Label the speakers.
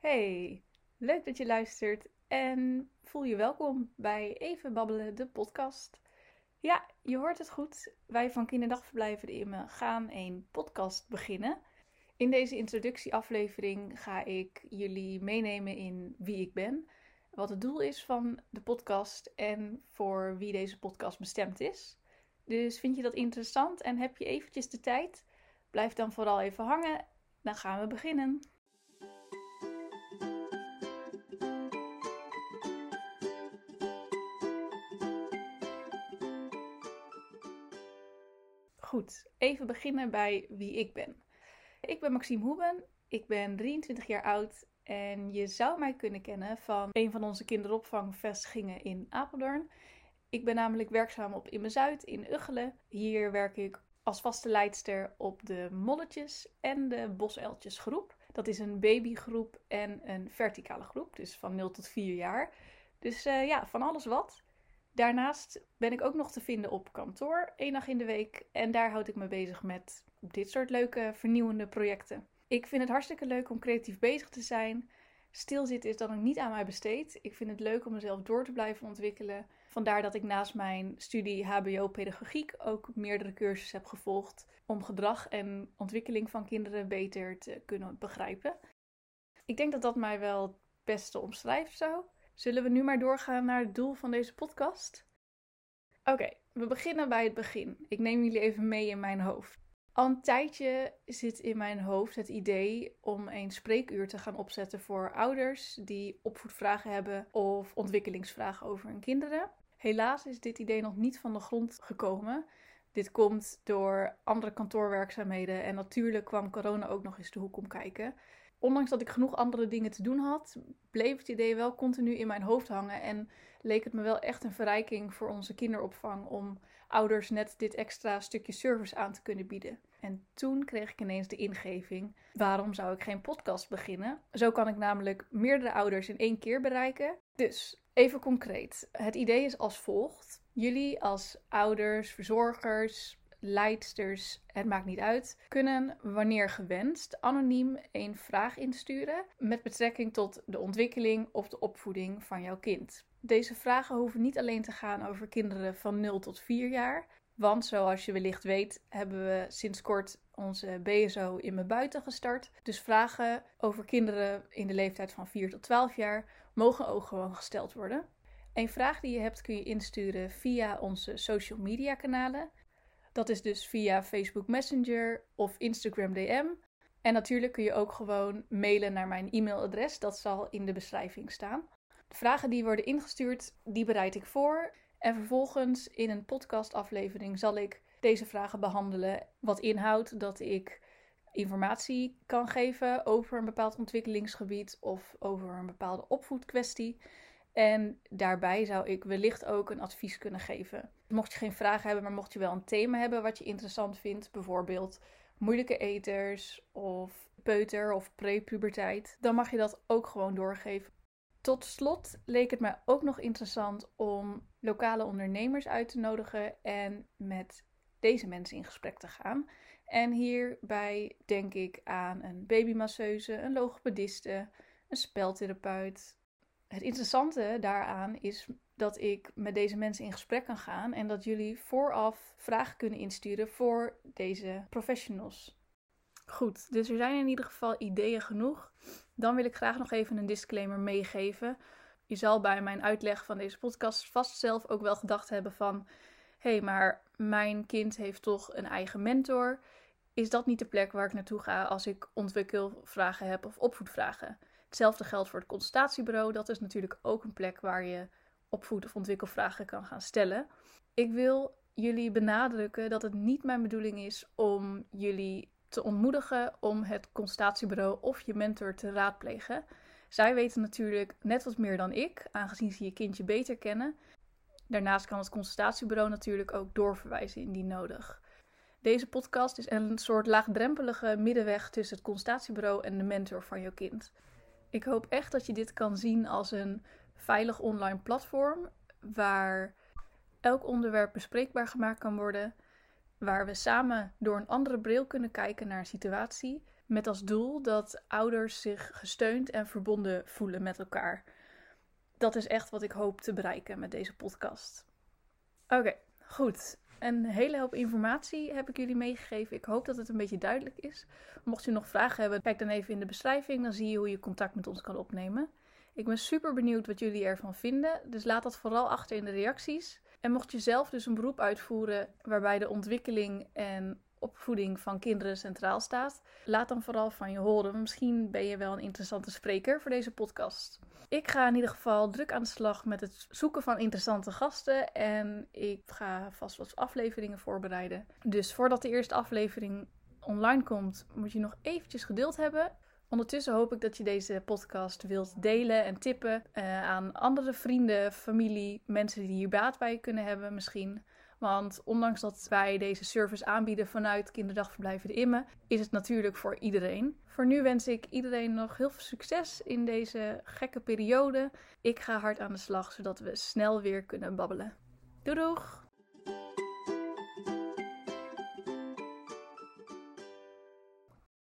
Speaker 1: Hey, leuk dat je luistert en voel je welkom bij Even Babbelen, de podcast. Ja, je hoort het goed. Wij van Kinderdagverblijven de Imme gaan een podcast beginnen. In deze introductieaflevering ga ik jullie meenemen in wie ik ben, wat het doel is van de podcast en voor wie deze podcast bestemd is. Dus vind je dat interessant en heb je eventjes de tijd? Blijf dan vooral even hangen. Dan gaan we beginnen. Goed, even beginnen bij wie ik ben. Ik ben Maxime Hoeben, ik ben 23 jaar oud en je zou mij kunnen kennen van een van onze kinderopvangvestigingen in Apeldoorn. Ik ben namelijk werkzaam op Imme Zuid in Uggelen. Hier werk ik als vaste leidster op de Molletjes en de Bosuiltjes groep. Dat is een babygroep en een verticale groep, dus van 0 tot 4 jaar. Dus uh, ja, van alles wat. Daarnaast ben ik ook nog te vinden op kantoor, één dag in de week. En daar houd ik me bezig met dit soort leuke, vernieuwende projecten. Ik vind het hartstikke leuk om creatief bezig te zijn. Stilzitten is dan ook niet aan mij besteed. Ik vind het leuk om mezelf door te blijven ontwikkelen. Vandaar dat ik naast mijn studie HBO-pedagogiek ook meerdere cursussen heb gevolgd om gedrag en ontwikkeling van kinderen beter te kunnen begrijpen. Ik denk dat dat mij wel het beste omschrijft zo. Zullen we nu maar doorgaan naar het doel van deze podcast? Oké, we beginnen bij het begin. Ik neem jullie even mee in mijn hoofd. Al een tijdje zit in mijn hoofd het idee om een spreekuur te gaan opzetten voor ouders die opvoedvragen hebben of ontwikkelingsvragen over hun kinderen. Helaas is dit idee nog niet van de grond gekomen. Dit komt door andere kantoorwerkzaamheden en natuurlijk kwam corona ook nog eens de hoek om kijken ondanks dat ik genoeg andere dingen te doen had, bleef het idee wel continu in mijn hoofd hangen. En leek het me wel echt een verrijking voor onze kinderopvang om ouders net dit extra stukje service aan te kunnen bieden. En toen kreeg ik ineens de ingeving: waarom zou ik geen podcast beginnen? Zo kan ik namelijk meerdere ouders in één keer bereiken. Dus even concreet: het idee is als volgt. Jullie als ouders, verzorgers, leidsters, het maakt niet uit, kunnen wanneer gewenst anoniem een vraag insturen met betrekking tot de ontwikkeling of de opvoeding van jouw kind. Deze vragen hoeven niet alleen te gaan over kinderen van 0 tot 4 jaar, want zoals je wellicht weet, hebben we sinds kort onze BSO in mijn buiten gestart. Dus vragen over kinderen in de leeftijd van 4 tot 12 jaar mogen ook gewoon gesteld worden. Een vraag die je hebt kun je insturen via onze social media kanalen. Dat is dus via Facebook Messenger of Instagram DM. En natuurlijk kun je ook gewoon mailen naar mijn e-mailadres. Dat zal in de beschrijving staan. De vragen die worden ingestuurd, die bereid ik voor. En vervolgens in een podcastaflevering zal ik deze vragen behandelen. Wat inhoudt dat ik informatie kan geven over een bepaald ontwikkelingsgebied of over een bepaalde opvoedkwestie. En daarbij zou ik wellicht ook een advies kunnen geven. Mocht je geen vragen hebben, maar mocht je wel een thema hebben wat je interessant vindt, bijvoorbeeld moeilijke eters of peuter of prepuberteit, dan mag je dat ook gewoon doorgeven. Tot slot leek het me ook nog interessant om lokale ondernemers uit te nodigen en met deze mensen in gesprek te gaan. En hierbij denk ik aan een babymasseuse, een logopediste, een speltherapeut, het interessante daaraan is dat ik met deze mensen in gesprek kan gaan en dat jullie vooraf vragen kunnen insturen voor deze professionals. Goed, dus er zijn in ieder geval ideeën genoeg. Dan wil ik graag nog even een disclaimer meegeven. Je zal bij mijn uitleg van deze podcast vast zelf ook wel gedacht hebben van... hé, hey, maar mijn kind heeft toch een eigen mentor. Is dat niet de plek waar ik naartoe ga als ik ontwikkelvragen heb of opvoedvragen? Hetzelfde geldt voor het consultatiebureau. Dat is natuurlijk ook een plek waar je opvoed- of ontwikkelvragen kan gaan stellen. Ik wil jullie benadrukken dat het niet mijn bedoeling is om jullie te ontmoedigen om het consultatiebureau of je mentor te raadplegen. Zij weten natuurlijk net wat meer dan ik, aangezien ze je kindje beter kennen. Daarnaast kan het consultatiebureau natuurlijk ook doorverwijzen indien nodig. Deze podcast is een soort laagdrempelige middenweg tussen het consultatiebureau en de mentor van jouw kind. Ik hoop echt dat je dit kan zien als een veilig online platform waar elk onderwerp bespreekbaar gemaakt kan worden, waar we samen door een andere bril kunnen kijken naar een situatie, Met als doel dat ouders zich gesteund en verbonden voelen met elkaar. Dat is echt wat ik hoop te bereiken met deze podcast. Oké, goed. Een hele hoop informatie heb ik jullie meegegeven. Ik hoop dat het een beetje duidelijk is. Mocht je nog vragen hebben, kijk dan even in de beschrijving. Dan zie je hoe je contact met ons kan opnemen. Ik ben super benieuwd wat jullie ervan vinden. Dus laat dat vooral achter in de reacties. En mocht je zelf dus een beroep uitvoeren waarbij de ontwikkeling en opvoeding van kinderen centraal staat, laat dan vooral van je horen. Misschien ben je wel een interessante spreker voor deze podcast. Ik ga in ieder geval druk aan de slag met het zoeken van interessante gasten en ik ga vast wat afleveringen voorbereiden. Dus voordat de eerste aflevering online komt, moet je nog eventjes geduld hebben. Ondertussen hoop ik dat je deze podcast wilt delen en tippen uh, aan andere vrienden, familie, mensen die hier baat bij kunnen hebben misschien. Want ondanks dat wij deze service aanbieden vanuit kinderdagverblijven de Imme, is het natuurlijk voor iedereen. Voor nu wens ik iedereen nog heel veel succes in deze gekke periode. Ik ga hard aan de slag, zodat we snel weer kunnen babbelen. Doei doeg!